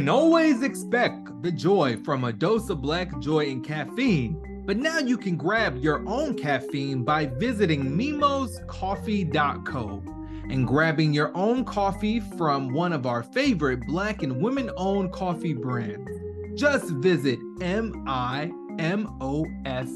Can always expect the joy from a dose of black joy and caffeine, but now you can grab your own caffeine by visiting mimoscoffee.co and grabbing your own coffee from one of our favorite black and women owned coffee brands. Just visit M I M O S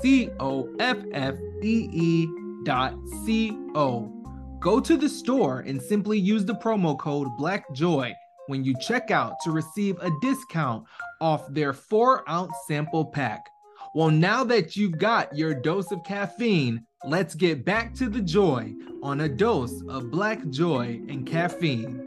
C O F F E E dot C O. Go to the store and simply use the promo code BLACKJOY when you check out to receive a discount off their four ounce sample pack. Well, now that you've got your dose of caffeine, let's get back to the joy on a dose of black joy and caffeine.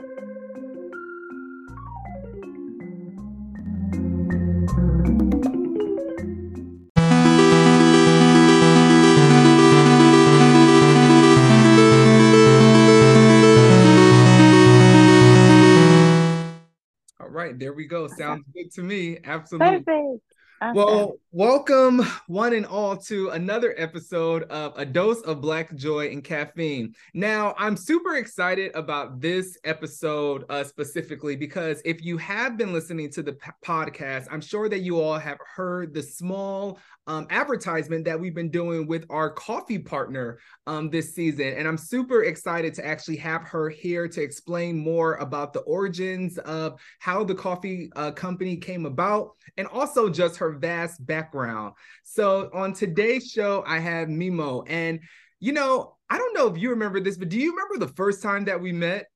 There we go. Sounds good to me. Absolutely. Perfect. Awesome. Well, welcome one and all to another episode of A Dose of Black Joy and Caffeine. Now, I'm super excited about this episode uh, specifically because if you have been listening to the p- podcast, I'm sure that you all have heard the small um, advertisement that we've been doing with our coffee partner um, this season. And I'm super excited to actually have her here to explain more about the origins of how the coffee uh, company came about and also just her vast background. So on today's show, I have Mimo. And, you know, I don't know if you remember this, but do you remember the first time that we met?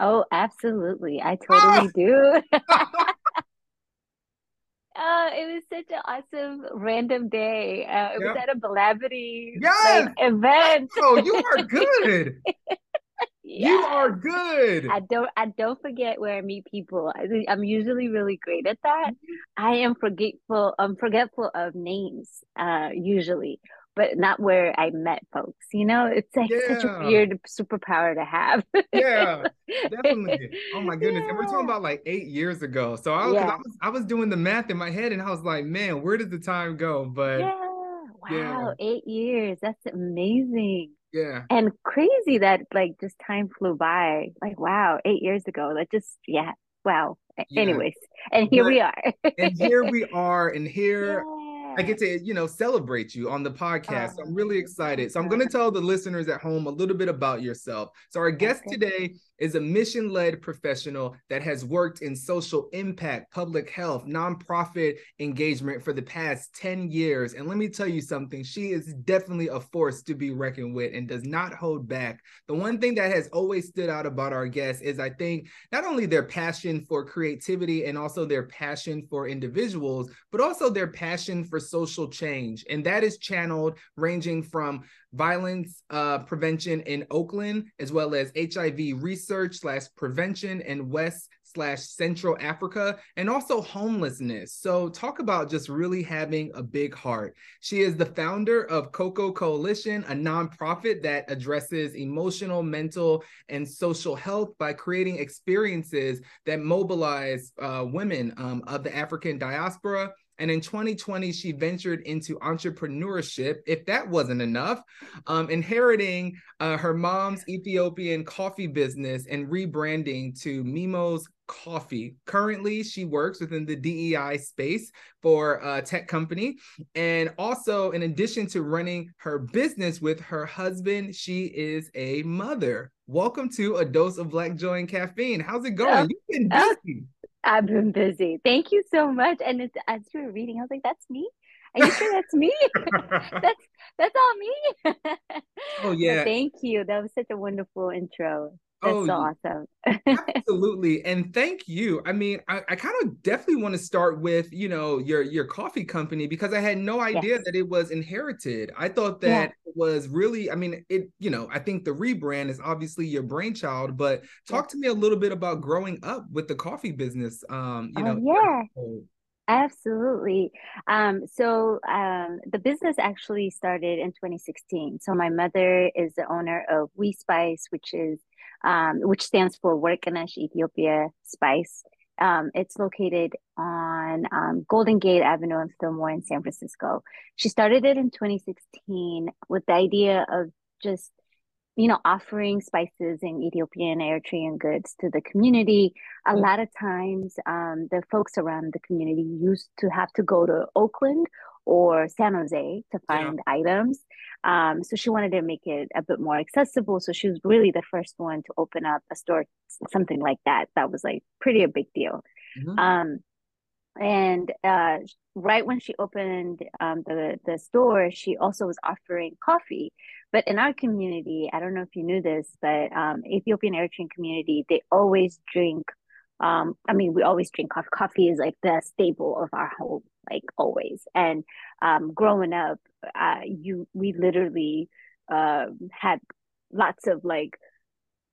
Oh, absolutely. I totally oh! do. Uh, it was such an awesome random day. Uh, it yep. was at a Blavity yes! like, event. Oh, you are good. You are good. I don't. I don't forget where I meet people. I, am usually really great at that. Mm-hmm. I am forgetful. I'm forgetful of names. Uh, usually, but not where I met folks. You know, it's like yeah. such a weird superpower to have. yeah, definitely. Oh my goodness, yeah. and we're talking about like eight years ago. So I, yeah. I, was I was doing the math in my head, and I was like, man, where did the time go? But yeah, wow, eight years. That's amazing. Yeah, and crazy that like just time flew by. Like wow, eight years ago. That just yeah, wow. Anyways, and here but, we are. and here we are, and here. I get to, you know, celebrate you on the podcast. So I'm really excited. So I'm going to tell the listeners at home a little bit about yourself. So our guest today is a mission led professional that has worked in social impact, public health, nonprofit engagement for the past 10 years. And let me tell you something, she is definitely a force to be reckoned with and does not hold back. The one thing that has always stood out about our guests is I think not only their passion for creativity and also their passion for individuals, but also their passion for social change. And that is channeled ranging from violence uh, prevention in Oakland, as well as HIV research slash prevention in West slash Central Africa, and also homelessness. So talk about just really having a big heart. She is the founder of Coco Coalition, a nonprofit that addresses emotional, mental, and social health by creating experiences that mobilize uh, women um, of the African diaspora and in 2020, she ventured into entrepreneurship, if that wasn't enough, um, inheriting uh, her mom's Ethiopian coffee business and rebranding to Mimo's Coffee. Currently, she works within the DEI space for a tech company. And also, in addition to running her business with her husband, she is a mother. Welcome to A Dose of Black Joy and Caffeine. How's it going? You've been busy. I've been busy. Thank you so much. And it's, as you were reading, I was like, "That's me." Are you sure that's me? that's that's all me. oh yeah. But thank you. That was such a wonderful intro. That's oh, so awesome. absolutely. And thank you. I mean, I, I kind of definitely want to start with, you know, your your coffee company because I had no idea yes. that it was inherited. I thought that yeah. it was really, I mean, it, you know, I think the rebrand is obviously your brainchild, but talk yeah. to me a little bit about growing up with the coffee business. Um, you know, yeah. Absolutely. Um, so um, the business actually started in 2016. So my mother is the owner of We Spice, which is um, which stands for Workganesh Ethiopia Spice. Um, it's located on um, Golden Gate Avenue in Fillmore in San Francisco. She started it in 2016 with the idea of just you know, offering spices and Ethiopian Eritrean goods to the community. A lot of times, um, the folks around the community used to have to go to Oakland or San Jose to find yeah. items. Um, so she wanted to make it a bit more accessible. So she was really the first one to open up a store, something like that. That was like pretty a big deal. Mm-hmm. Um, and uh, right when she opened um, the the store, she also was offering coffee. But in our community, I don't know if you knew this, but um, Ethiopian Eritrean community, they always drink. Um, I mean, we always drink coffee. Coffee is like the staple of our home, like always. And um, growing up, uh, you we literally uh, had lots of like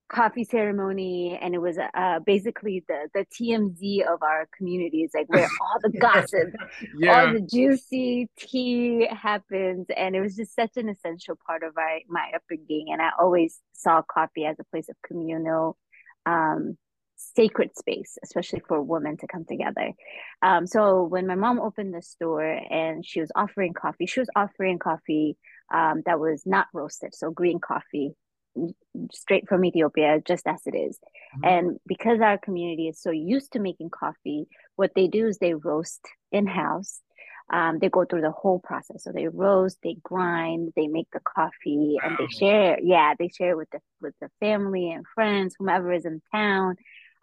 coffee ceremony and it was uh, basically the the TMZ of our community is like where all the gossip yeah. all the juicy tea happens and it was just such an essential part of my my upbringing and I always saw coffee as a place of communal um, sacred space especially for women to come together um, so when my mom opened the store and she was offering coffee she was offering coffee um, that was not roasted so green coffee straight from Ethiopia, just as it is. Mm-hmm. And because our community is so used to making coffee, what they do is they roast in house. Um, they go through the whole process. So they roast, they grind, they make the coffee, wow. and they share. Yeah, they share with the with the family and friends, whomever is in town.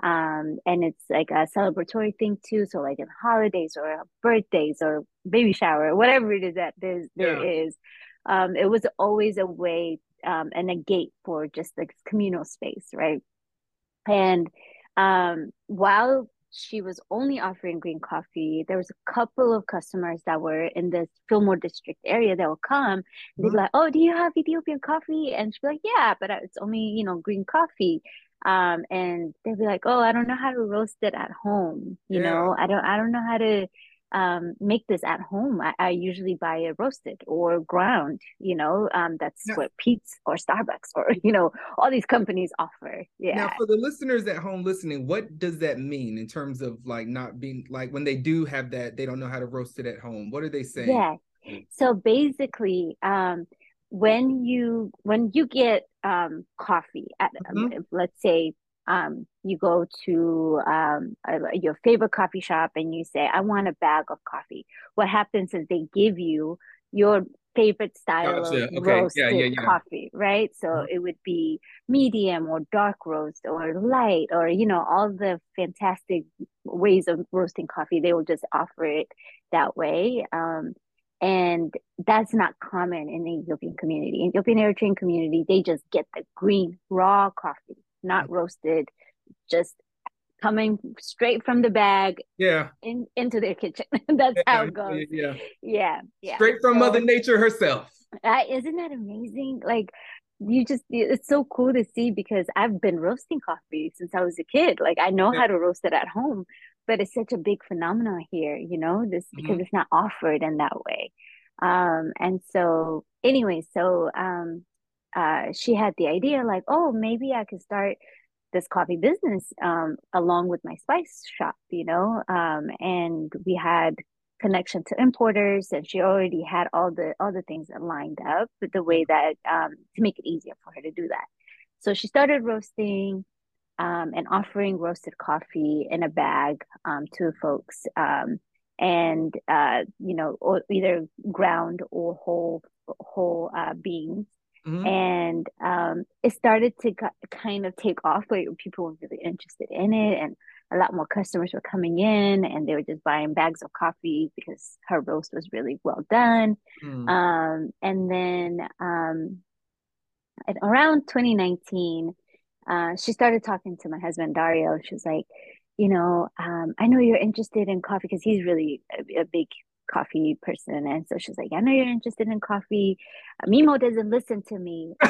Um, and it's like a celebratory thing too. So like in holidays or birthdays or baby shower, whatever it is that there's, there yeah. is, um, it was always a way um, and a gate for just the communal space, right? And um, while she was only offering green coffee, there was a couple of customers that were in this Fillmore district area that would come. They'd be mm-hmm. like, "Oh, do you have Ethiopian coffee?" And she'd be like, "Yeah, but it's only you know green coffee." Um, and they'd be like, "Oh, I don't know how to roast it at home. You yeah. know, I don't, I don't know how to." um, make this at home. I, I, usually buy it roasted or ground, you know, um, that's yeah. what Peet's or Starbucks or, you know, all these companies offer. Yeah. Now, for the listeners at home listening, what does that mean in terms of like not being like when they do have that, they don't know how to roast it at home? What are they saying? Yeah. So basically, um, when you when you get um, coffee at um, mm-hmm. um, let's say um, you go to um, a, your favorite coffee shop and you say, I want a bag of coffee. What happens is they give you your favorite style gotcha. of okay. roasted yeah, yeah, yeah. coffee, right? So mm-hmm. it would be medium or dark roast or light or, you know, all the fantastic ways of roasting coffee. They will just offer it that way. Um, and that's not common in the Ethiopian community. In Ethiopian Eritrean community, they just get the green raw coffee not roasted, just coming straight from the bag yeah. in, into their kitchen. That's yeah, how it goes. yeah. Yeah yeah. Straight from so, mother nature herself. Uh, isn't that amazing? Like you just it's so cool to see because i've been roasting coffee since i was a kid. Like i know yeah. how to roast it at home but it's such a big phenomenon here you know this because mm-hmm. it's not offered in that way um and so anyway so um uh, she had the idea like, oh, maybe I could start this coffee business um, along with my spice shop, you know. Um, and we had connection to importers, and she already had all the all the things lined up the way that um, to make it easier for her to do that. So she started roasting um, and offering roasted coffee in a bag um, to folks, um, and uh, you know, or either ground or whole whole uh, beans. Mm-hmm. And um, it started to kind of take off. Like people were really interested in it, and a lot more customers were coming in, and they were just buying bags of coffee because her roast was really well done. Mm. Um, and then um, around 2019, uh, she started talking to my husband Dario. She was like, you know, um, I know you're interested in coffee because he's really a, a, big coffee person. And so she's like, I know you're interested in coffee. Mimo doesn't listen to me.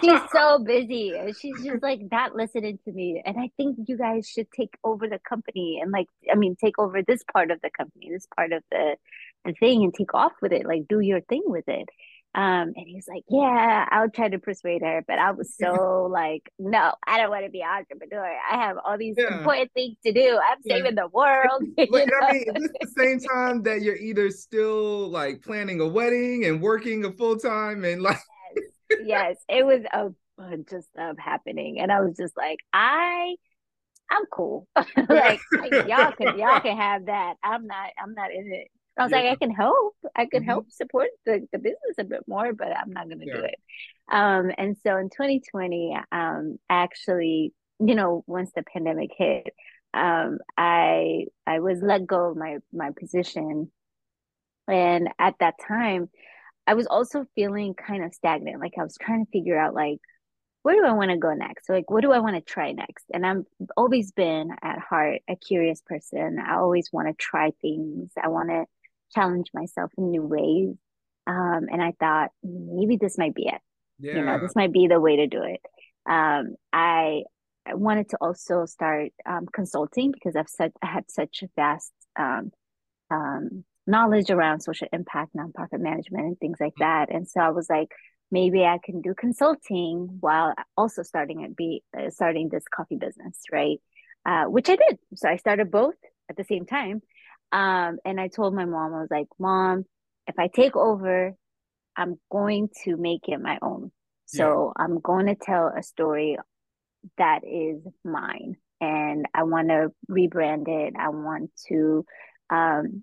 she's so busy. She's just like not listening to me. And I think you guys should take over the company and like, I mean, take over this part of the company, this part of the, the thing and take off with it, like do your thing with it. Um, and he's like, Yeah, I'll try to persuade her. But I was so like, No, I don't want to be an entrepreneur. I have all these yeah. important things to do. I'm yeah. saving the world. but I mean, is this the same time that you're either still like planning a wedding and working a full time and like yes, it was a bunch of stuff happening, and I was just like, I, I'm cool. like y'all can y'all can have that. I'm not. I'm not in it. I was yeah. like, I can help. I can mm-hmm. help support the, the business a bit more, but I'm not going to yeah. do it. Um, and so in 2020, um, actually, you know, once the pandemic hit, um, I I was let go of my my position, and at that time, I was also feeling kind of stagnant. Like I was trying to figure out like where do I want to go next? So like what do I want to try next? And I've always been at heart a curious person. I always want to try things. I want to challenge myself in new ways. Um, and I thought maybe this might be it. Yeah. You know, this might be the way to do it. Um, I, I wanted to also start um, consulting because I've such I had such a vast um, um, knowledge around social impact, nonprofit management, and things like that. And so I was like, maybe I can do consulting while also starting at be uh, starting this coffee business, right? Uh, which I did. So I started both at the same time. Um, and I told my mom, I was like, Mom, if I take over, I'm going to make it my own. So yeah. I'm going to tell a story that is mine. And I want to rebrand it. I want to um,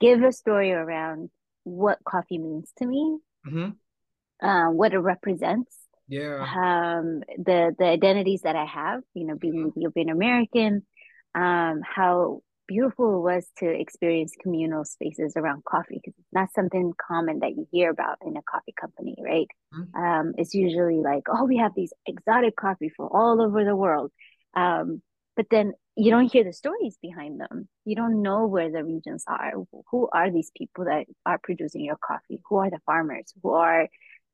give a story around what coffee means to me, mm-hmm. uh, what it represents. Yeah. Um, the the identities that I have, you know, being mm-hmm. Ethiopian American, um, how beautiful it was to experience communal spaces around coffee because it's not something common that you hear about in a coffee company, right? Mm-hmm. Um, it's usually like, oh, we have these exotic coffee from all over the world. Um, but then you don't hear the stories behind them. You don't know where the regions are. Who are these people that are producing your coffee? Who are the farmers? Who are,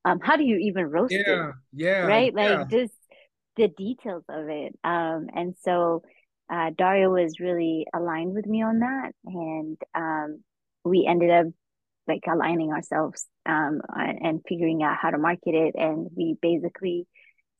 um, how do you even roast yeah, it? Yeah. Right? Like yeah. just the details of it. Um, and so, uh, Dario was really aligned with me on that, and um, we ended up like aligning ourselves um, and figuring out how to market it. And we basically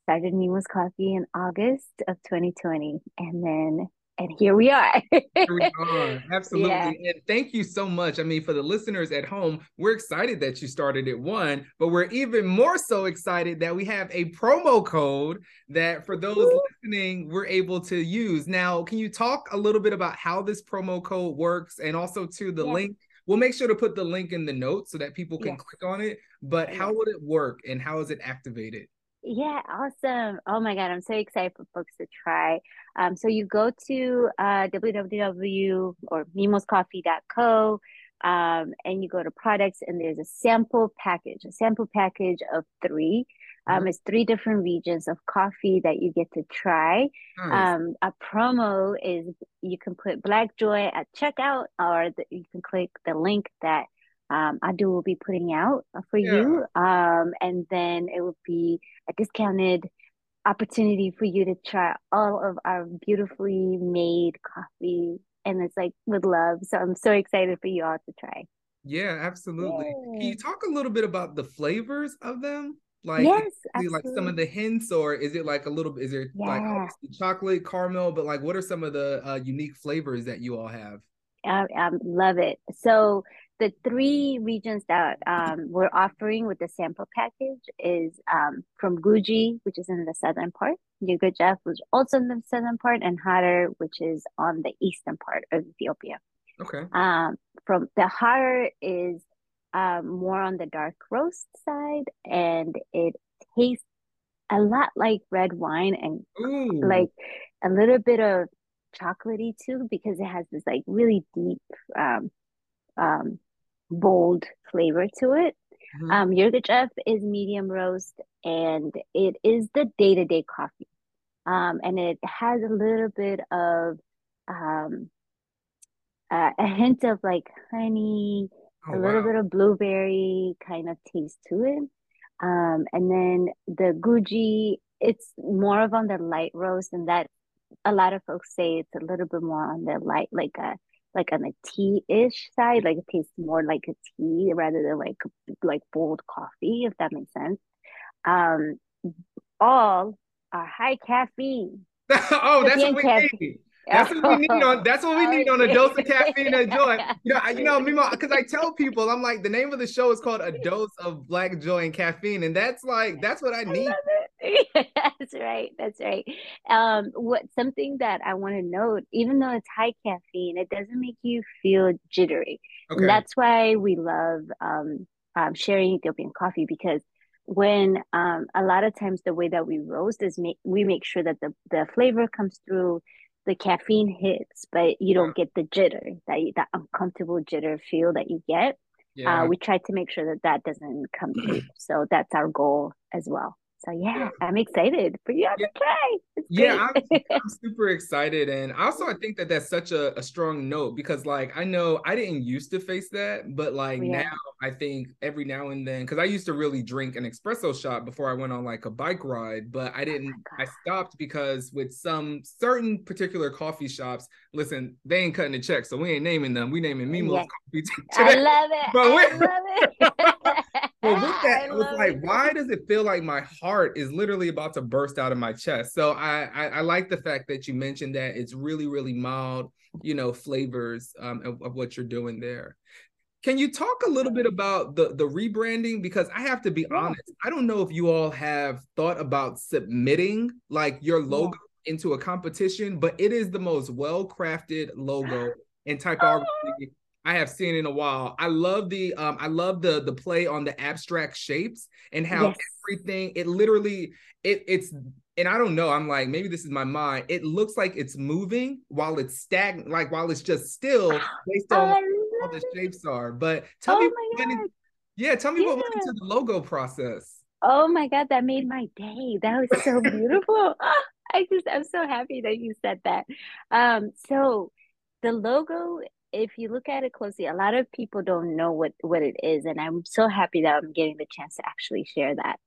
started Mimo's Coffee in August of 2020, and then and here we are. here we are. Absolutely. Yeah. And thank you so much. I mean, for the listeners at home, we're excited that you started at one, but we're even more so excited that we have a promo code that for those Ooh. listening, we're able to use. Now, can you talk a little bit about how this promo code works and also to the link? We'll make sure to put the link in the notes so that people can click on it. But how would it work and how is it activated? Yeah, awesome. Oh my God, I'm so excited for folks to try. Um, so you go to uh, www or mimoscoffee.co um, and you go to products and there's a sample package, a sample package of three. Um, mm-hmm. It's three different regions of coffee that you get to try. Um, a promo is you can put Black Joy at checkout or the, you can click the link that um, Adu will be putting out for yeah. you. Um, and then it will be a discounted opportunity for you to try all of our beautifully made coffee. And it's like with love. So I'm so excited for you all to try. Yeah, absolutely. Yay. Can you talk a little bit about the flavors of them? Like, yes, like some of the hints, or is it like a little? Is it yeah. like chocolate, caramel? But like, what are some of the uh, unique flavors that you all have? I, I love it. So the three regions that um, we're offering with the sample package is um, from Guji, which is in the southern part, Jeff, which is also in the southern part, and Harar, which is on the eastern part of Ethiopia. Okay. Um, from the Harar is um, more on the dark roast side, and it tastes a lot like red wine and Ooh. like a little bit of chocolatey too, because it has this like really deep um, um, bold flavor to it. Mm-hmm. Um, Yirgacheffe is medium roast and it is the day to day coffee. Um, and it has a little bit of um, uh, a hint of like honey, oh, a little wow. bit of blueberry kind of taste to it. Um, and then the Guji, it's more of on the light roast, and that a lot of folks say it's a little bit more on the light, like a like on a tea-ish side, like it tastes more like a tea rather than like like bold coffee, if that makes sense. Um, all are high caffeine. oh, that's what we caffeine. That's what we need on. That's what we need on a dose of caffeine and joy. You know, I, you know, because I tell people, I'm like, the name of the show is called A Dose of Black Joy and Caffeine, and that's like, that's what I need. I that's right. That's right. Um, what something that I want to note, even though it's high caffeine, it doesn't make you feel jittery. Okay. that's why we love um, um, sharing Ethiopian coffee because when um, a lot of times the way that we roast is make we make sure that the, the flavor comes through the caffeine hits but you don't get the jitter that that uncomfortable jitter feel that you get yeah. Uh, we try to make sure that that doesn't come through so that's our goal as well so yeah, yeah. I'm excited for you to try. yeah, I'm, I'm, super excited, and also I think that that's such a, a, strong note because like I know I didn't used to face that, but like yeah. now I think every now and then because I used to really drink an espresso shot before I went on like a bike ride, but I oh didn't. Oh I stopped because with some certain particular coffee shops, listen, they ain't cutting the check, so we ain't naming them. We naming uh, Mimo's yes. coffee. Today. I love it. But I love it. I, was like, it. why does it feel like my heart is literally about to burst out of my chest? So I, I, I like the fact that you mentioned that it's really, really mild, you know, flavors um, of, of what you're doing there. Can you talk a little bit about the the rebranding? Because I have to be yeah. honest, I don't know if you all have thought about submitting like your logo yeah. into a competition, but it is the most well crafted logo in typography oh. I have seen in a while. I love the um I love the the play on the abstract shapes and how yes. everything it literally it it's and I don't know, I'm like maybe this is my mind. It looks like it's moving while it's stagnant like while it's just still based on all the shapes are. But tell oh me yeah, tell me yeah. what went into the logo process. Oh my god, that made my day. That was so beautiful. I just I'm so happy that you said that. Um so the logo if you look at it closely, a lot of people don't know what what it is, and I'm so happy that I'm getting the chance to actually share that.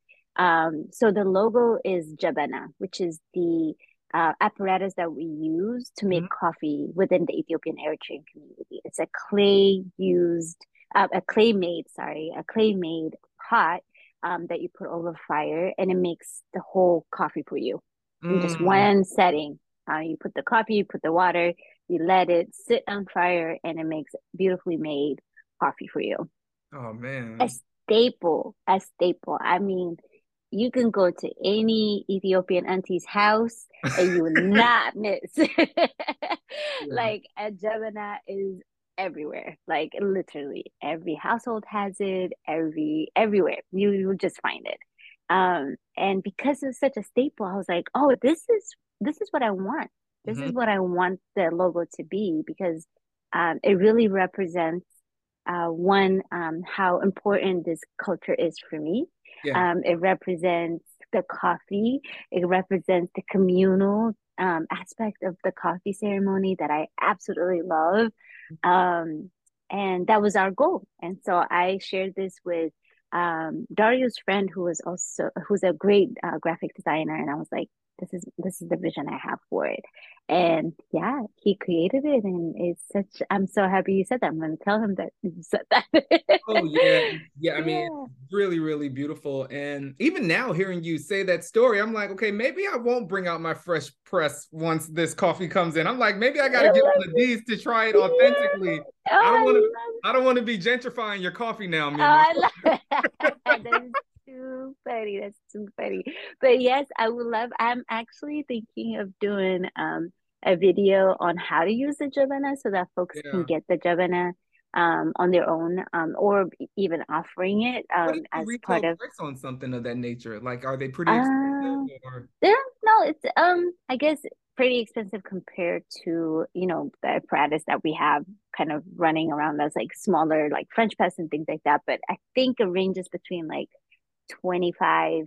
Um, so the logo is Jabana, which is the uh, apparatus that we use to make mm-hmm. coffee within the Ethiopian Eritrean community. It's a clay used, uh, a clay made, sorry, a clay made pot um, that you put over fire, and it makes the whole coffee for you mm. in just mm. one setting. Uh, you put the coffee, you put the water, you let it sit on fire and it makes beautifully made coffee for you. Oh man. A staple, a staple. I mean, you can go to any Ethiopian auntie's house and you will not miss. yeah. Like a Jabana is everywhere. Like literally every household has it, every everywhere. You you will just find it. Um and because it's such a staple, I was like, oh, this is this is what I want this mm-hmm. is what I want the logo to be because um, it really represents uh, one um, how important this culture is for me. Yeah. Um, it represents the coffee. It represents the communal um, aspect of the coffee ceremony that I absolutely love. Um, and that was our goal. And so I shared this with um, Dario's friend, who was also who's a great uh, graphic designer, and I was like, this is this is the vision I have for it. And yeah, he created it and it's such I'm so happy you said that. I'm gonna tell him that you said that. oh yeah. Yeah, I mean yeah. really, really beautiful. And even now hearing you say that story, I'm like, okay, maybe I won't bring out my French press once this coffee comes in. I'm like, maybe I gotta get one of these to try it authentically. Yeah. Oh, I don't want to I don't want to be gentrifying your coffee now, man. Oh, I love too funny. That's too funny. But yes, I would love. I'm actually thinking of doing um a video on how to use the Jabana so that folks yeah. can get the Jabana um on their own um or even offering it um as part of on something of that nature. Like, are they pretty expensive? Uh, or? Yeah, no, it's um I guess pretty expensive compared to you know the apparatus that we have kind of running around as like smaller like french press and things like that but i think it ranges between like 25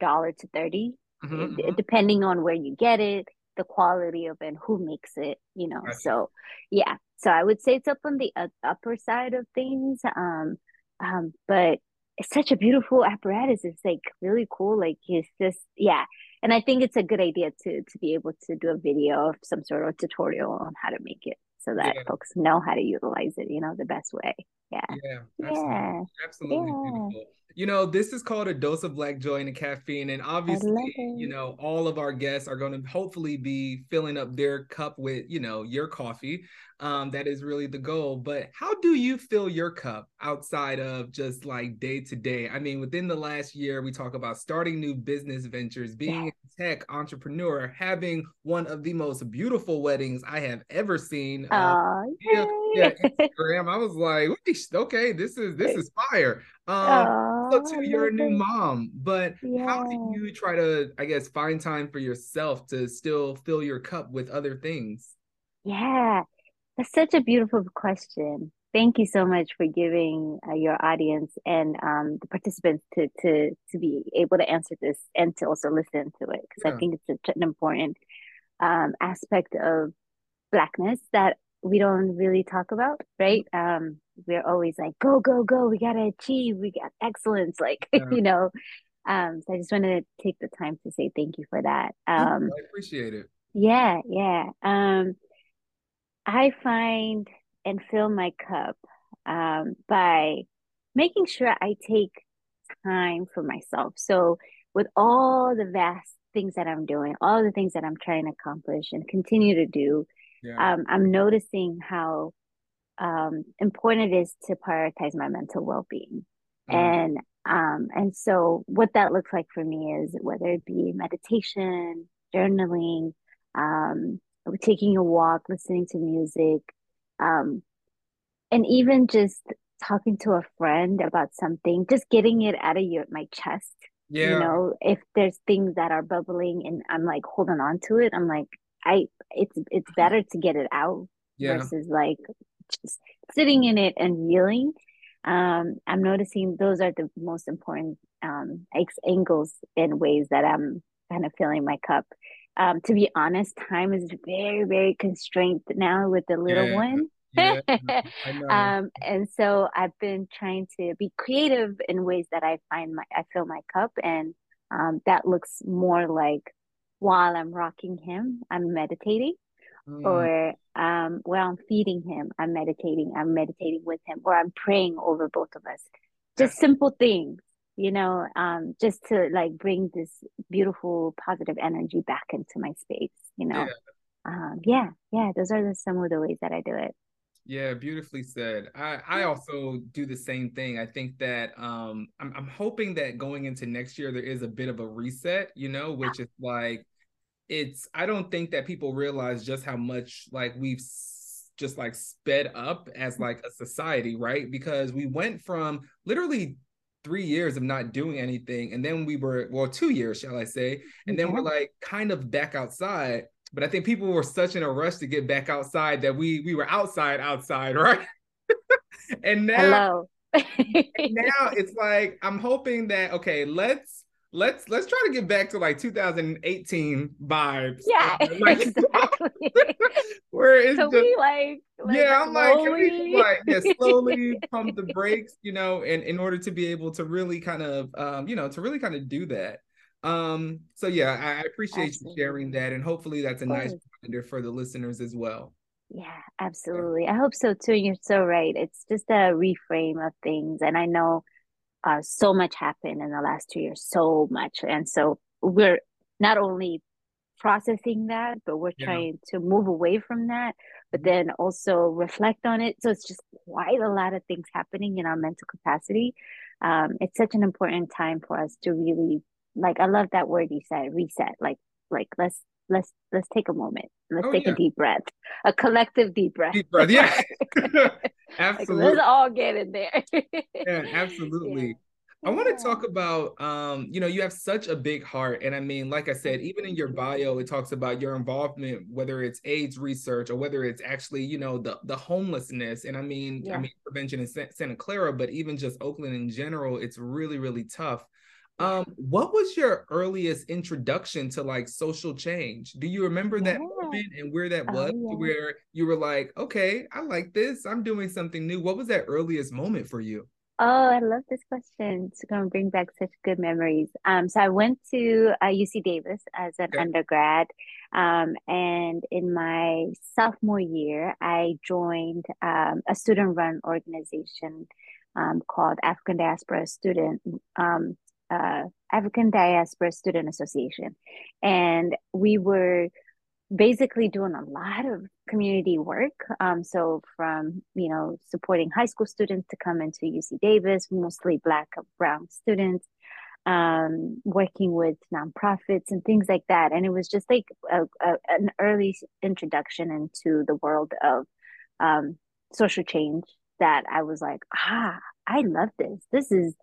dollar to 30 mm-hmm, mm-hmm. depending on where you get it the quality of it and who makes it you know so yeah. So i would say it's up on the uh, upper side of things um um but it's such a beautiful apparatus. It's like really cool. Like it's just yeah. And i think it's a good idea to to be able to do a video of some sort of tutorial on how to make it so that yeah. folks know how to utilize it you know the best way Yeah. Yeah. Absolutely. Yeah. Absolutely yeah. beautiful you know, this is called a dose of black joy and caffeine. And obviously, you know, all of our guests are going to hopefully be filling up their cup with, you know, your coffee. Um, that is really the goal. But how do you fill your cup outside of just like day to day? I mean, within the last year, we talk about starting new business ventures, being a tech entrepreneur, having one of the most beautiful weddings I have ever seen. Uh, yeah, yeah, Instagram. I was like, okay, this is this is fire. Um, so too, you're a new mom, but yeah. how do you try to, I guess, find time for yourself to still fill your cup with other things? Yeah, that's such a beautiful question. Thank you so much for giving uh, your audience and um, the participants to to to be able to answer this and to also listen to it because yeah. I think it's such an important um, aspect of blackness that we don't really talk about, right? Um, we're always like, go, go, go, we gotta achieve, we got excellence, like yeah. you know. Um, so I just wanted to take the time to say thank you for that. Um, I appreciate it. Yeah, yeah. Um, I find and fill my cup um, by making sure I take time for myself. So, with all the vast things that I'm doing, all the things that I'm trying to accomplish and continue to do, yeah. um, I'm noticing how um, important it is to prioritize my mental well being. Mm. And um, and so, what that looks like for me is whether it be meditation, journaling, um, taking a walk, listening to music, um, and even just talking to a friend about something, just getting it out of your my chest. Yeah. You know, if there's things that are bubbling and I'm like holding on to it, I'm like, I it's it's better to get it out yeah. versus like just sitting in it and reeling. Um, I'm noticing those are the most important um, angles and ways that I'm kind of filling my cup um, to be honest, time is very, very constrained now with the little yeah. one. Yeah, um, and so I've been trying to be creative in ways that I find my I fill my cup, and um, that looks more like while I'm rocking him, I'm meditating, mm. or um, while I'm feeding him, I'm meditating. I'm meditating with him, or I'm praying over both of us. Just simple things you know, um, just to like bring this beautiful positive energy back into my space, you know. Yeah. Um, yeah, yeah, those are the, some of the ways that I do it. Yeah, beautifully said. I I also do the same thing. I think that um I'm I'm hoping that going into next year there is a bit of a reset, you know, which is like it's I don't think that people realize just how much like we've just like sped up as like a society, right? Because we went from literally three years of not doing anything. And then we were, well, two years, shall I say. And then we're mm-hmm. like kind of back outside. But I think people were such in a rush to get back outside that we we were outside, outside, right? and now, now it's like I'm hoping that okay, let's let's let's try to get back to like 2018 vibes. Yeah, like, exactly. where it's so just, like, like, yeah, I'm slowly. like, like yeah, slowly pump the brakes, you know, and in order to be able to really kind of, um, you know, to really kind of do that. Um, so yeah, I, I appreciate absolutely. you sharing that, and hopefully that's a nice reminder for the listeners as well. Yeah, absolutely. I hope so too. You're so right. It's just a reframe of things, and I know uh, so much happened in the last two years, so much. And so we're not only processing that, but we're yeah. trying to move away from that, but mm-hmm. then also reflect on it. So it's just quite a lot of things happening in our mental capacity. Um, it's such an important time for us to really like I love that word you said, reset. Like like let's let's let's take a moment. Let's oh, take yeah. a deep breath, a collective deep breath. Deep breath, yeah, absolutely. Like, let's all get in there. yeah, absolutely. Yeah. I want to talk about, um, you know, you have such a big heart, and I mean, like I said, even in your bio, it talks about your involvement, whether it's AIDS research or whether it's actually, you know, the the homelessness, and I mean, yeah. I mean, prevention in Santa Clara, but even just Oakland in general, it's really, really tough. Um, what was your earliest introduction to like social change? Do you remember that yeah. moment and where that was? Oh, yeah. Where you were like, okay, I like this. I'm doing something new. What was that earliest moment for you? Oh, I love this question. It's going to bring back such good memories. Um, so I went to uh, UC Davis as an okay. undergrad, um, and in my sophomore year, I joined um, a student-run organization um, called African Diaspora Student um, uh, African Diaspora Student Association, and we were basically doing a lot of community work. Um, so from you know supporting high school students to come into UC Davis, mostly Black and Brown students, um, working with nonprofits and things like that. And it was just like a, a, an early introduction into the world of um, social change that I was like, ah, I love this. This is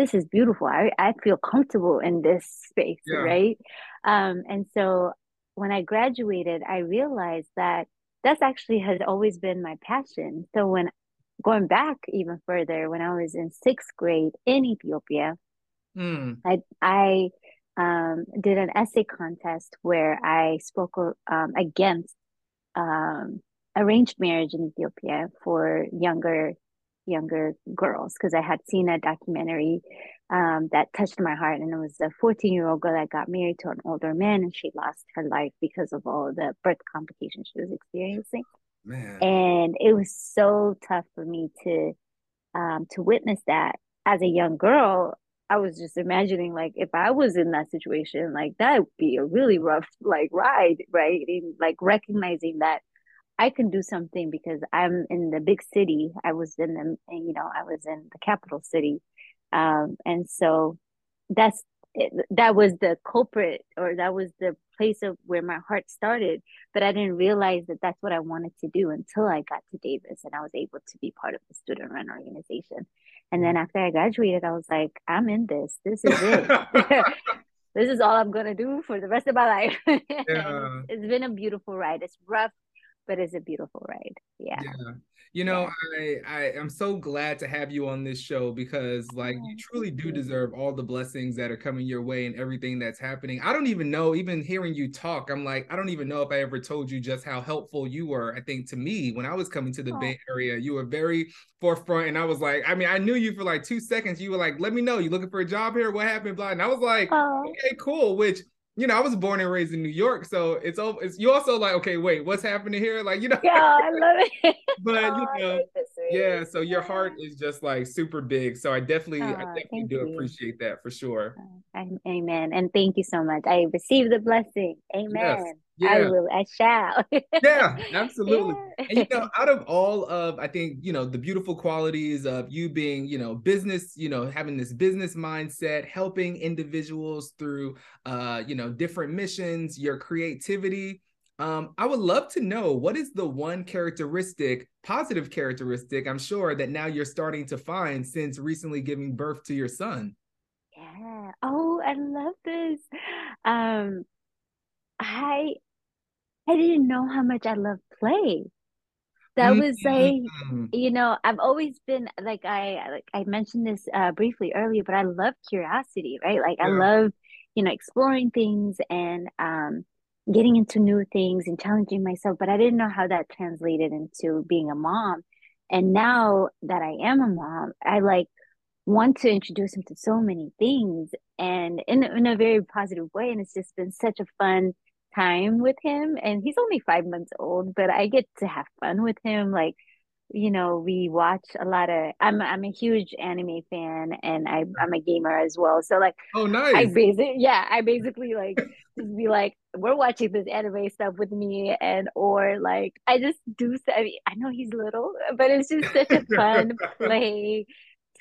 this is beautiful. I, I feel comfortable in this space, yeah. right? Um, and so when I graduated, I realized that that's actually has always been my passion. So when going back even further, when I was in sixth grade in Ethiopia, mm. I I um, did an essay contest where I spoke um, against um, arranged marriage in Ethiopia for younger younger girls because I had seen a documentary um, that touched my heart. And it was a 14 year old girl that got married to an older man and she lost her life because of all the birth complications she was experiencing. Man. And it was so tough for me to um, to witness that as a young girl. I was just imagining like if I was in that situation, like that would be a really rough like ride, right? And like recognizing that I can do something because I'm in the big city. I was in the, you know, I was in the capital city. Um, and so that's, that was the culprit or that was the place of where my heart started. But I didn't realize that that's what I wanted to do until I got to Davis and I was able to be part of the student run organization. And then after I graduated, I was like, I'm in this. This is it. this is all I'm gonna do for the rest of my life. Yeah. it's been a beautiful ride. It's rough but it's a beautiful ride. Yeah. Yeah. You know, yeah. I I am so glad to have you on this show because like you truly do deserve all the blessings that are coming your way and everything that's happening. I don't even know, even hearing you talk, I'm like, I don't even know if I ever told you just how helpful you were. I think to me, when I was coming to the oh. Bay Area, you were very forefront. And I was like, I mean, I knew you for like two seconds. You were like, let me know. You looking for a job here? What happened? Blah. And I was like, oh. okay, cool. Which you know, I was born and raised in New York, so it's it's you also like, okay, wait, what's happening here? Like, you know, yeah, I love it. but oh, you know, yeah, so your heart is just like super big. So I definitely, oh, I definitely do you. appreciate that for sure. Uh, amen, and thank you so much. I received the blessing. Amen. Yes. Yeah. I will. I shall. yeah, absolutely. Yeah. And you know, out of all of, I think you know the beautiful qualities of you being, you know, business, you know, having this business mindset, helping individuals through, uh, you know, different missions, your creativity. Um, I would love to know what is the one characteristic, positive characteristic, I'm sure that now you're starting to find since recently giving birth to your son. Yeah. Oh, I love this. Um, I I didn't know how much I love play. That was like, mm-hmm. you know, I've always been like I like I mentioned this uh, briefly earlier, but I love curiosity, right? Like yeah. I love, you know, exploring things and um getting into new things and challenging myself, but I didn't know how that translated into being a mom. And now that I am a mom, I like want to introduce him to so many things and in in a very positive way and it's just been such a fun time with him and he's only five months old but i get to have fun with him like you know we watch a lot of i'm i'm a huge anime fan and I, i'm a gamer as well so like oh nice. i basically yeah i basically like just be like we're watching this anime stuff with me and or like i just do I, mean, I know he's little but it's just such a fun play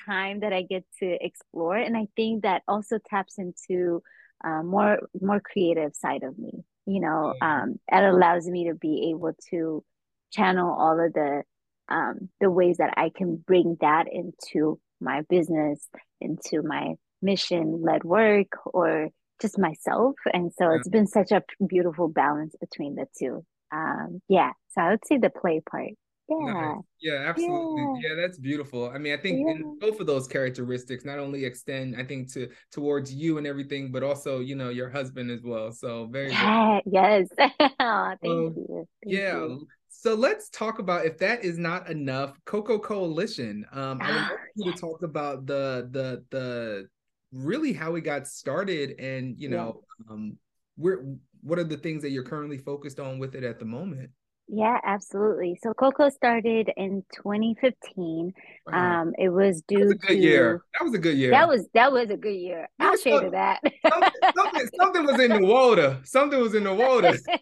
time that i get to explore and i think that also taps into uh, more more creative side of me you know um, it allows me to be able to channel all of the um, the ways that i can bring that into my business into my mission led work or just myself. And so it's been such a beautiful balance between the two. Um, yeah. So i would say the play part yeah. Nice. Yeah, absolutely. Yeah. yeah. that's beautiful. I mean, I think yeah. both of those characteristics not only extend, I think, to towards you and everything, but also, you know, your husband as well. So very yeah, yes. thank um, you. Thank yeah. You. So let's talk about if that is not enough, Coco Coalition. Um, I would love you to talk about the the the really how we got started and you know um where what are the things that you're currently focused on with it at the moment? Yeah, absolutely. So Coco started in 2015. Wow. Um, it was due that was a to year. That was a good year. That was that was a good year. I'll say to that. something, something, something, was in the water. Something was in the water. say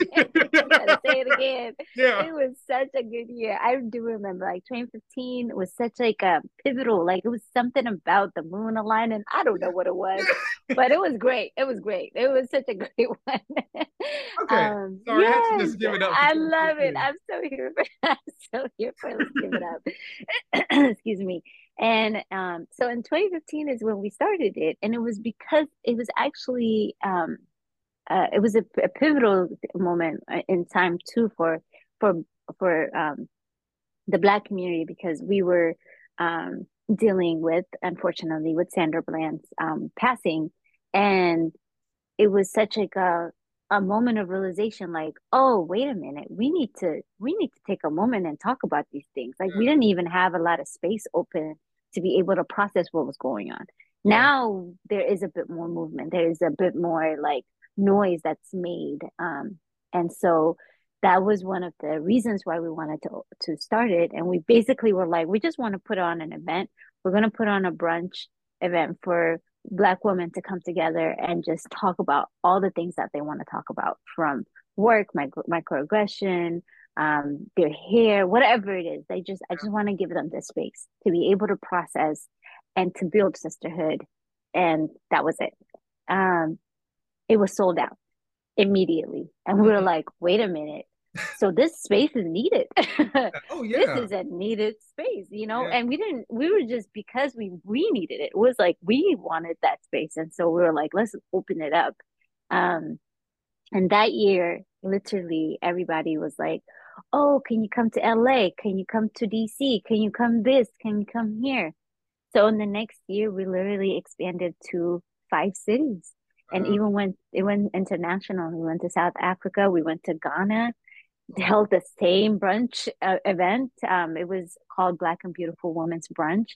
it again. Yeah. It was such a good year. I do remember like 2015 was such like a pivotal, like it was something about the moon aligning. I don't know what it was, but it was great. It was great. It was such a great one. okay. Um, Sorry, yes, I just give it up. I love it. I'm so here for I'm so here for let's give it up. Excuse me. And um, so in 2015 is when we started it, and it was because it was actually um, uh, it was a, a, pivotal moment uh, in time too for for for um, the Black community because we were um, dealing with unfortunately with Sandra Bland's um, passing, and it was such like a a moment of realization like oh wait a minute we need to we need to take a moment and talk about these things. Like we didn't even have a lot of space open to be able to process what was going on. Now there is a bit more movement. There is a bit more like noise that's made um and so that was one of the reasons why we wanted to to start it and we basically were like we just want to put on an event. We're going to put on a brunch event for black women to come together and just talk about all the things that they want to talk about from work micro, microaggression um, their hair whatever it is. They just i just want to give them the space to be able to process and to build sisterhood and that was it. Um, it was sold out immediately. And we were mm-hmm. like wait a minute so this space is needed. Oh yeah. this is a needed space you know? Yeah. and we didn't we were just because we we needed it it was like we wanted that space. And so we were like let's open it up. Um and that year literally everybody was like oh can you come to la can you come to dc can you come this? Can you come here? So in the next year we literally expanded to five cities. And uh-huh. even went it went international we went to south africa we went to ghana held the same brunch uh, event. Um, it was called Black and Beautiful Women's Brunch.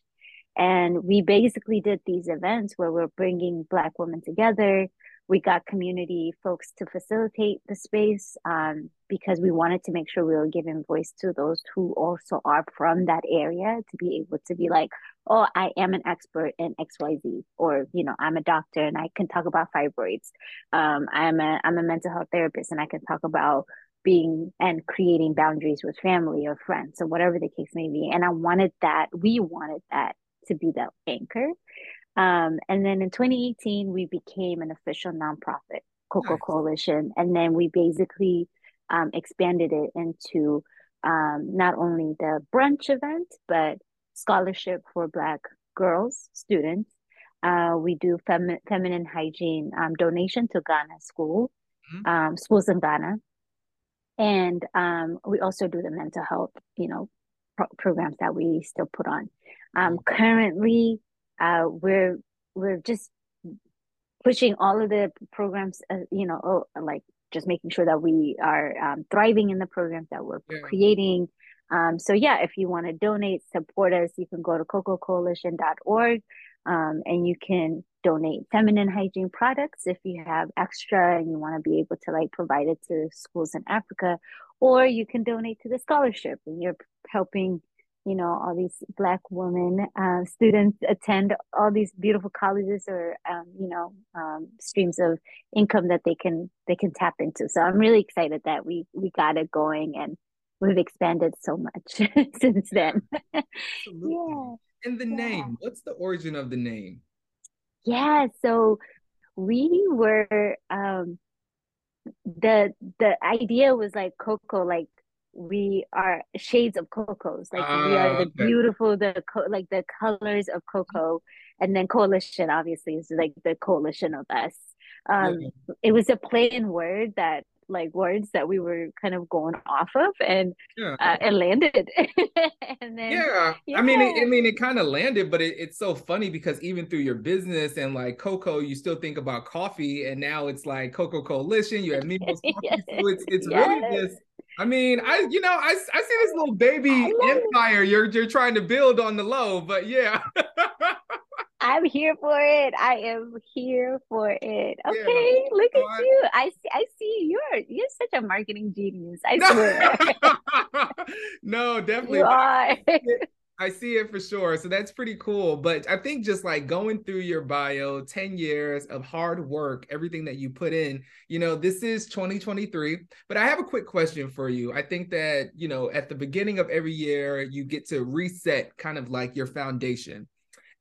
And we basically did these events where we're bringing Black women together. We got community folks to facilitate the space um, because we wanted to make sure we were giving voice to those who also are from that area to be able to be like, oh, I am an expert in XYZ, or, you know, I'm a doctor and I can talk about fibroids. Um, I'm a, I'm a mental health therapist and I can talk about being and creating boundaries with family or friends or whatever the case may be. And i wanted that we wanted that to be the anchor. Um, and then in 2018 we became an official nonprofit Coco nice. coalition. And then we basically um, expanded it into um, not only the brunch event but scholarship for black girls students. Uh, we do fem- feminine hygiene um, donation to ghana school mm-hmm. Um, schools in ghana and um, we also do the mental health you know pro- programs that we still put on. Um, currently uh, we're we're just pushing all of the programs uh, you know oh, like just making sure that we are um, thriving in the programs that we're yeah. creating. Um, so yeah if you want to donate support us you can go to cococoalition.org um, and you can donate feminine hygiene products if you have extra and you want to be able to like provide it to schools in Africa, or you can donate to the scholarship and you're helping you know all these black women uh, students attend all these beautiful colleges or um, you know um, streams of income that they can they can tap into. So i'm really excited that we we got it going and we've expanded so much since then yeah and the yeah. name what's the origin of the name yeah, so we were um the the idea was like cocoa like we are shades of cocos like uh, we are the okay. beautiful the co- like the colors of cocoa and then coalition obviously is like the coalition of us um yeah. it was a plain word that like words that we were kind of going off of and yeah. uh, it landed and then yeah, yeah. i mean it, i mean it kind of landed but it, it's so funny because even through your business and like cocoa you still think about coffee and now it's like Coco Coalition you have Mimo's coffee so it's it's yes. really just I mean, I you know, I I see this little baby empire you're you're trying to build on the low, but yeah. I'm here for it. I am here for it. Okay, yeah. look at you. I see. I see. You're you're such a marketing genius. I swear. no, definitely. You are. I see it for sure. So that's pretty cool. But I think just like going through your bio, 10 years of hard work, everything that you put in, you know, this is 2023. But I have a quick question for you. I think that, you know, at the beginning of every year, you get to reset kind of like your foundation.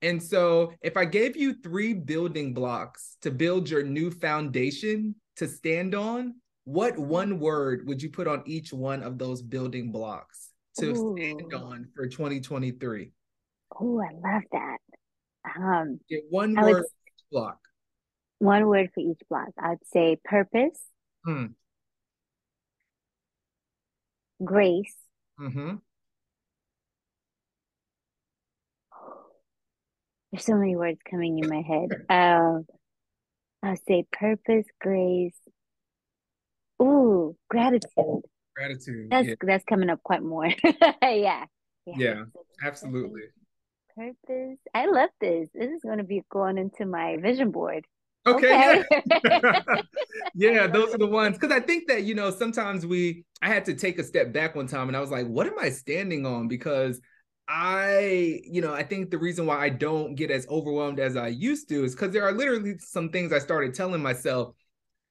And so if I gave you three building blocks to build your new foundation to stand on, what one word would you put on each one of those building blocks to Ooh. stand on for 2023? Oh, I love that. Um, Get one I word would, each block. One word for each block. I'd say purpose, hmm. grace, mm-hmm. There's so many words coming in my head. Um, I'll say purpose, grace. Ooh, gratitude. Gratitude. That's yeah. that's coming up quite more. yeah. Yeah, yeah absolutely. Purpose. I love this. This is going to be going into my vision board. Okay. okay. Yeah, yeah those are the ones. Because I think that, you know, sometimes we, I had to take a step back one time and I was like, what am I standing on? Because I, you know, I think the reason why I don't get as overwhelmed as I used to is because there are literally some things I started telling myself.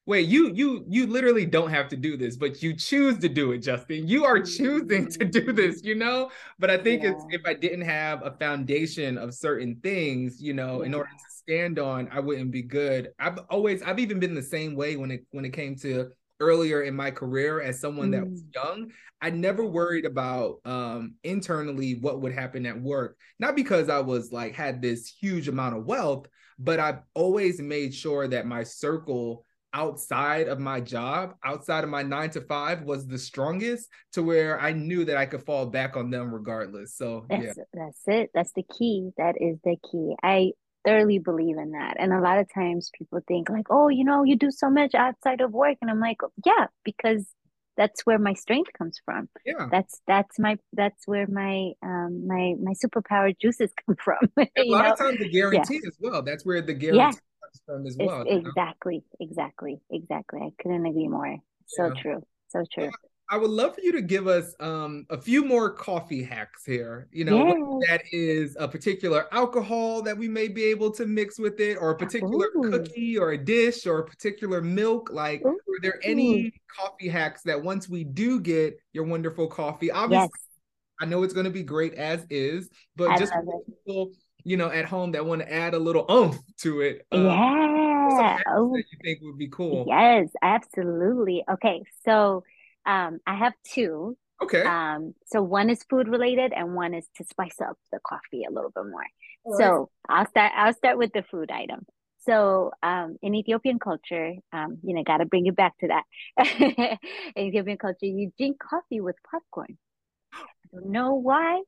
Wait, you you you literally don't have to do this, but you choose to do it, Justin. You are choosing to mm-hmm. do this, you know. But I think yeah. it's if I didn't have a foundation of certain things, you know, yeah. in order to stand on, I wouldn't be good. I've always I've even been the same way when it when it came to earlier in my career as someone that was mm. young, I never worried about um, internally what would happen at work. Not because I was like had this huge amount of wealth, but I've always made sure that my circle outside of my job, outside of my nine to five, was the strongest to where I knew that I could fall back on them regardless. So that's, yeah, that's it. That's the key. That is the key. I thoroughly believe in that. And a lot of times people think like, oh, you know, you do so much outside of work. And I'm like, yeah, because that's where my strength comes from. Yeah. That's that's my that's where my um my my superpower juices come from. a lot know? of times the guarantee yeah. as well. That's where the guarantee yeah. comes from as well. It's, exactly, know? exactly, exactly. I couldn't agree more. So yeah. true. So true. I would love for you to give us um, a few more coffee hacks here. You know, that is a particular alcohol that we may be able to mix with it, or a particular Ooh. cookie, or a dish, or a particular milk. Like, Ooh. are there any coffee hacks that once we do get your wonderful coffee, obviously, yes. I know it's going to be great as is, but I just people, you know, at home that want to add a little oomph to it. Um, yeah. Oh. you think would be cool? Yes, absolutely. Okay, so um, I have two. Okay. Um, so one is food related and one is to spice up the coffee a little bit more. All so right. I'll start I'll start with the food item. So um, in Ethiopian culture, um, you know, gotta bring it back to that. in Ethiopian culture, you drink coffee with popcorn. I don't know why.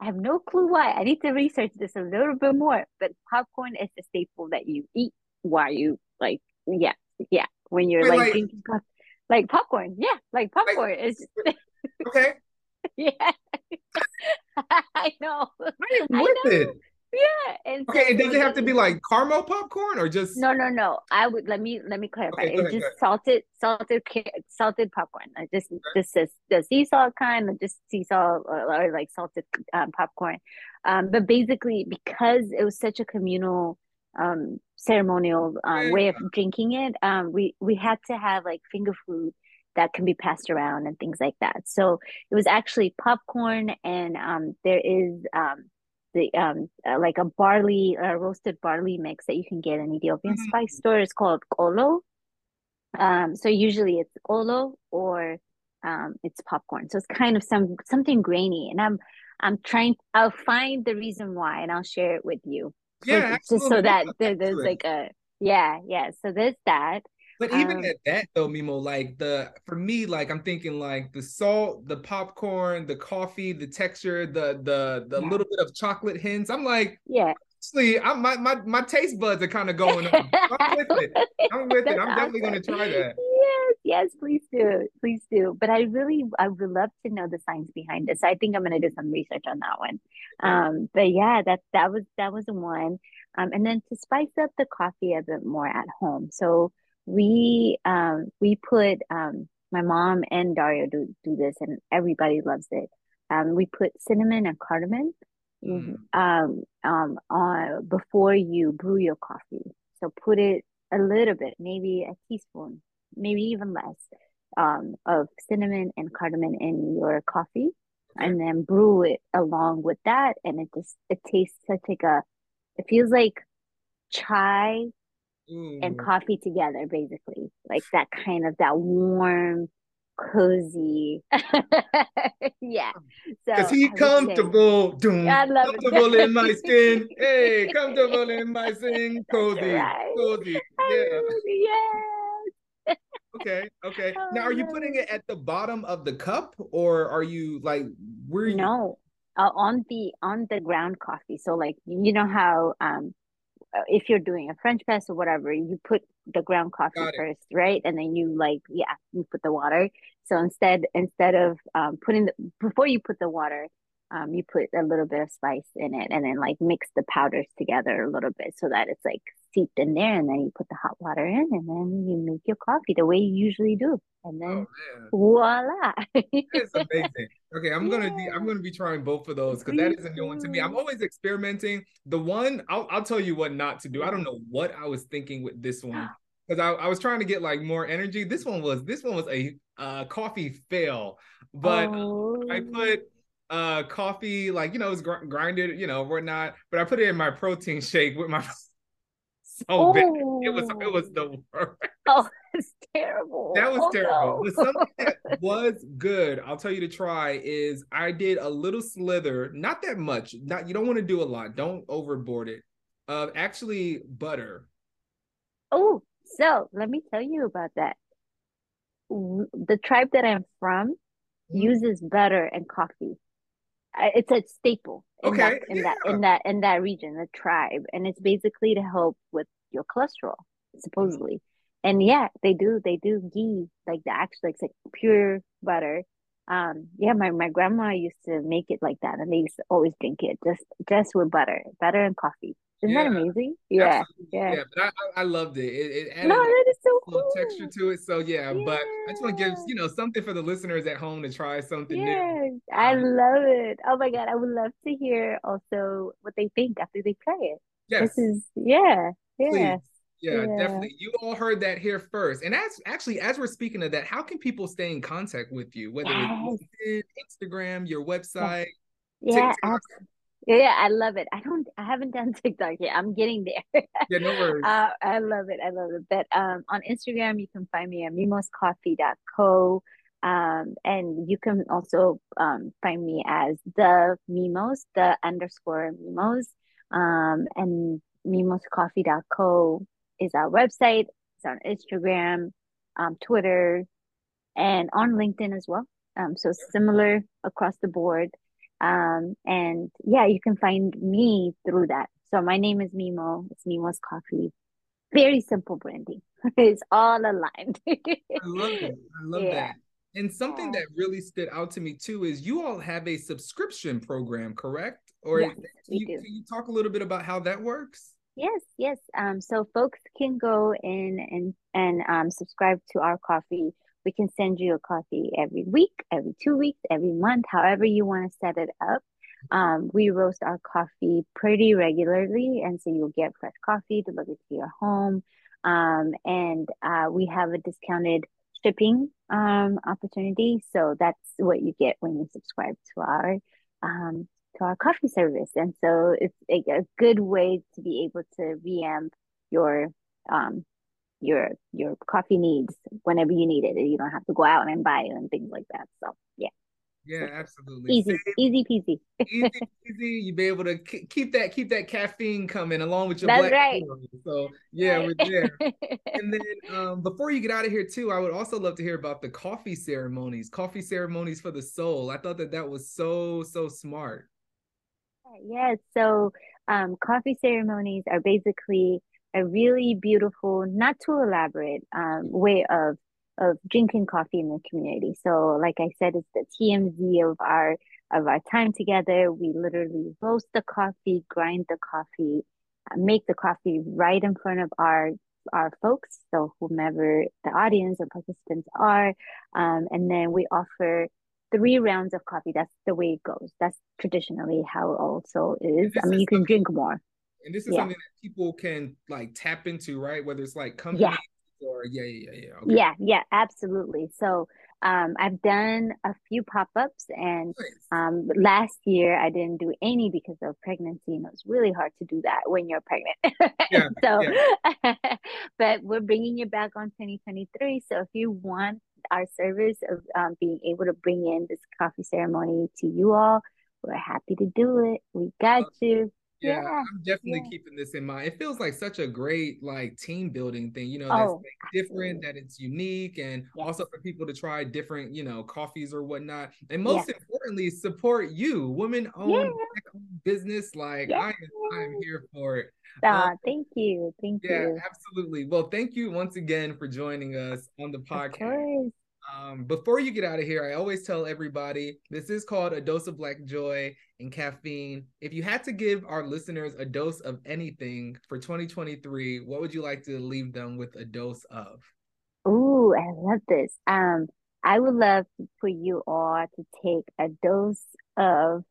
I have no clue why. I need to research this a little bit more. But popcorn is the staple that you eat while you like, yeah, yeah, when you're Wait, like, like drinking coffee like popcorn. Yeah, like popcorn. Like, it's okay. yeah, I know. I am with I it. Yeah. And okay, so does it have to be like caramel popcorn or just no no no. I would let me let me clarify. Okay, it's just salted salted salted popcorn. I just okay. just the, the sea salt kind or just sea salt or, or like salted um, popcorn. Um, but basically because it was such a communal um, ceremonial um, way of drinking it, um, we we had to have like finger food that can be passed around and things like that. So it was actually popcorn, and um, there is um, the um, uh, like a barley, uh, roasted barley mix that you can get in Ethiopian mm-hmm. spice store. It's called kolo. Um, so usually it's kolo or um, it's popcorn. So it's kind of some something grainy, and I'm I'm trying. I'll find the reason why, and I'll share it with you yeah, just so that there, there's like a yeah, yeah. So there's that. But even um, at that though, Mimo, like the for me, like I'm thinking like the salt, the popcorn, the coffee, the texture, the the the yeah. little bit of chocolate hints. I'm like, yeah. Honestly, I'm my my, my taste buds are kind of going up. I'm with it. I'm with it. I'm definitely gonna try that. Yes, yes, please do. Please do. But I really I would love to know the science behind it. So I think I'm gonna do some research on that one. Um, but yeah, that that was that was one. Um, and then to spice up the coffee a bit more at home. So we um we put um my mom and Dario do do this and everybody loves it. Um, we put cinnamon and cardamom mm. um um on before you brew your coffee. So put it a little bit, maybe a teaspoon, maybe even less, um, of cinnamon and cardamom in your coffee, okay. and then brew it along with that, and it just it tastes such like a, it feels like chai mm. and coffee together, basically, like that kind of that warm cozy. yeah. Because so he comfortable. Doom, I love comfortable it. in my skin. Hey, comfortable in my skin. Cozy. Right. Cozy. Yeah. Yes. okay. Okay. Oh, now, are you putting it at the bottom of the cup, or are you like where? You... No, uh, on the on the ground coffee. So, like you know how um if you're doing a French press or whatever, you put the ground coffee first, right? And then you like, yeah, you put the water. So instead, instead of um, putting the before you put the water, um, you put a little bit of spice in it, and then like mix the powders together a little bit so that it's like seeped in there, and then you put the hot water in, and then you make your coffee the way you usually do, and then oh, voila! it's amazing. Okay, I'm yeah. gonna be I'm gonna be trying both of those because that is a new one to me. I'm always experimenting. The one I'll I'll tell you what not to do. I don't know what I was thinking with this one because I, I was trying to get like more energy. This one was this one was a uh, coffee fail, but oh. I put uh coffee like you know it's gr- grinded you know whatnot, but I put it in my protein shake with my so oh. bad. It was it was the worst. Oh, it's terrible. That was oh, terrible. No. But something that was good, I'll tell you to try is I did a little slither, not that much. Not you don't want to do a lot. Don't overboard it. Of uh, actually butter. Oh, so let me tell you about that. The tribe that I'm from mm-hmm. uses butter and coffee. It's a staple in okay, that in yeah. that in that in that region, the tribe, and it's basically to help with your cholesterol, supposedly. Mm-hmm. And yeah, they do they do ghee like the actual like, like pure butter. Um, yeah, my, my grandma used to make it like that, and they used to always drink it just just with butter, butter and coffee. Isn't yeah. that amazing? Yeah, yeah. Yeah, but I, I loved it. It, it added no, that is so cool. texture to it. So yeah, yeah, but I just want to give you know something for the listeners at home to try something yes, new. I um, love it. Oh my god, I would love to hear also what they think after they try it. Yes, this is yeah, yeah. Yeah, yeah, definitely. You all heard that here first. And as actually, as we're speaking of that, how can people stay in contact with you? Whether yes. it's Instagram, your website, yeah, yeah, I love it. I don't, I haven't done TikTok yet. I'm getting there. yeah, no worries. Uh, I love it. I love it. But um, on Instagram, you can find me at mimoscoffee.co. Um, and you can also um, find me as the Mimos, the underscore Mimos. Um, and mimoscoffee.co is our website. It's on Instagram, um, Twitter, and on LinkedIn as well. Um, so similar across the board. Um, and yeah, you can find me through that. So my name is Mimo. It's Mimo's Coffee. Very simple branding. it's all aligned. I love it. I love yeah. that. And something yeah. that really stood out to me too is you all have a subscription program, correct? Or yes, can, you, can you talk a little bit about how that works? Yes, yes. Um, so folks can go in and and um, subscribe to our coffee we can send you a coffee every week, every two weeks, every month, however you want to set it up. Um, we roast our coffee pretty regularly, and so you'll get fresh coffee delivered to your home. Um, and uh, we have a discounted shipping um, opportunity, so that's what you get when you subscribe to our um, to our coffee service. And so it's a, a good way to be able to reamp your um, your your coffee needs whenever you need it. You don't have to go out and buy it and things like that. So yeah. Yeah, absolutely. Easy, Same. easy peasy. easy peasy. You be able to keep that keep that caffeine coming along with your That's black. Right. So yeah, right. we're there. and then um, before you get out of here too, I would also love to hear about the coffee ceremonies, coffee ceremonies for the soul. I thought that that was so so smart. Yeah. So um, coffee ceremonies are basically a really beautiful, not too elaborate um, way of of drinking coffee in the community. So, like I said, it's the TMZ of our of our time together. We literally roast the coffee, grind the coffee, uh, make the coffee right in front of our our folks, so whomever the audience or participants are, um, and then we offer three rounds of coffee. That's the way it goes. That's traditionally how it also is. I mean, you can drink more. And this is yeah. something that people can like tap into, right? Whether it's like companies yeah. or yeah, yeah, yeah, yeah. Okay. Yeah, yeah, absolutely. So um, I've done a few pop-ups and um, last year I didn't do any because of pregnancy and it was really hard to do that when you're pregnant. Yeah, so, but we're bringing you back on 2023. So if you want our service of um, being able to bring in this coffee ceremony to you all, we're happy to do it. We got you yeah, yeah, I'm definitely yeah. keeping this in mind. It feels like such a great like team building thing, you know, that's oh, like, different, that it's unique, and yes. also for people to try different, you know, coffees or whatnot. And most yes. importantly, support you, women owned yeah. business. Like I, I'm here for it. Ah, um, thank you. Thank you. Yeah, absolutely. Well, thank you once again for joining us on the podcast. Um, before you get out of here, I always tell everybody this is called a dose of black joy and caffeine. If you had to give our listeners a dose of anything for 2023, what would you like to leave them with a dose of? Ooh, I love this. Um, I would love for you all to take a dose of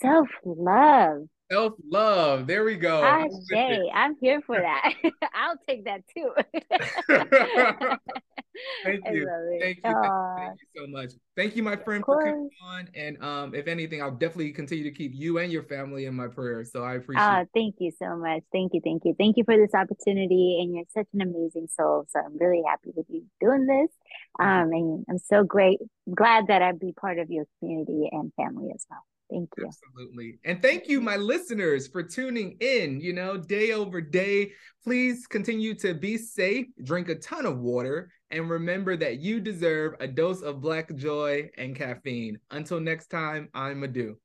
self love. Self love. There we go. I'm, I'm here for that. I'll take that too. thank you. Thank you. Thank you so much. Thank you, my friend, for coming on. And um, if anything, I'll definitely continue to keep you and your family in my prayers. So I appreciate uh, Thank you so much. Thank you. Thank you. Thank you for this opportunity. And you're such an amazing soul. So I'm really happy with you doing this. Um, and I'm so great, glad that I'd be part of your community and family as well. Thank you. Absolutely. And thank you, my listeners, for tuning in, you know, day over day. Please continue to be safe, drink a ton of water, and remember that you deserve a dose of black joy and caffeine. Until next time, I'm Adu.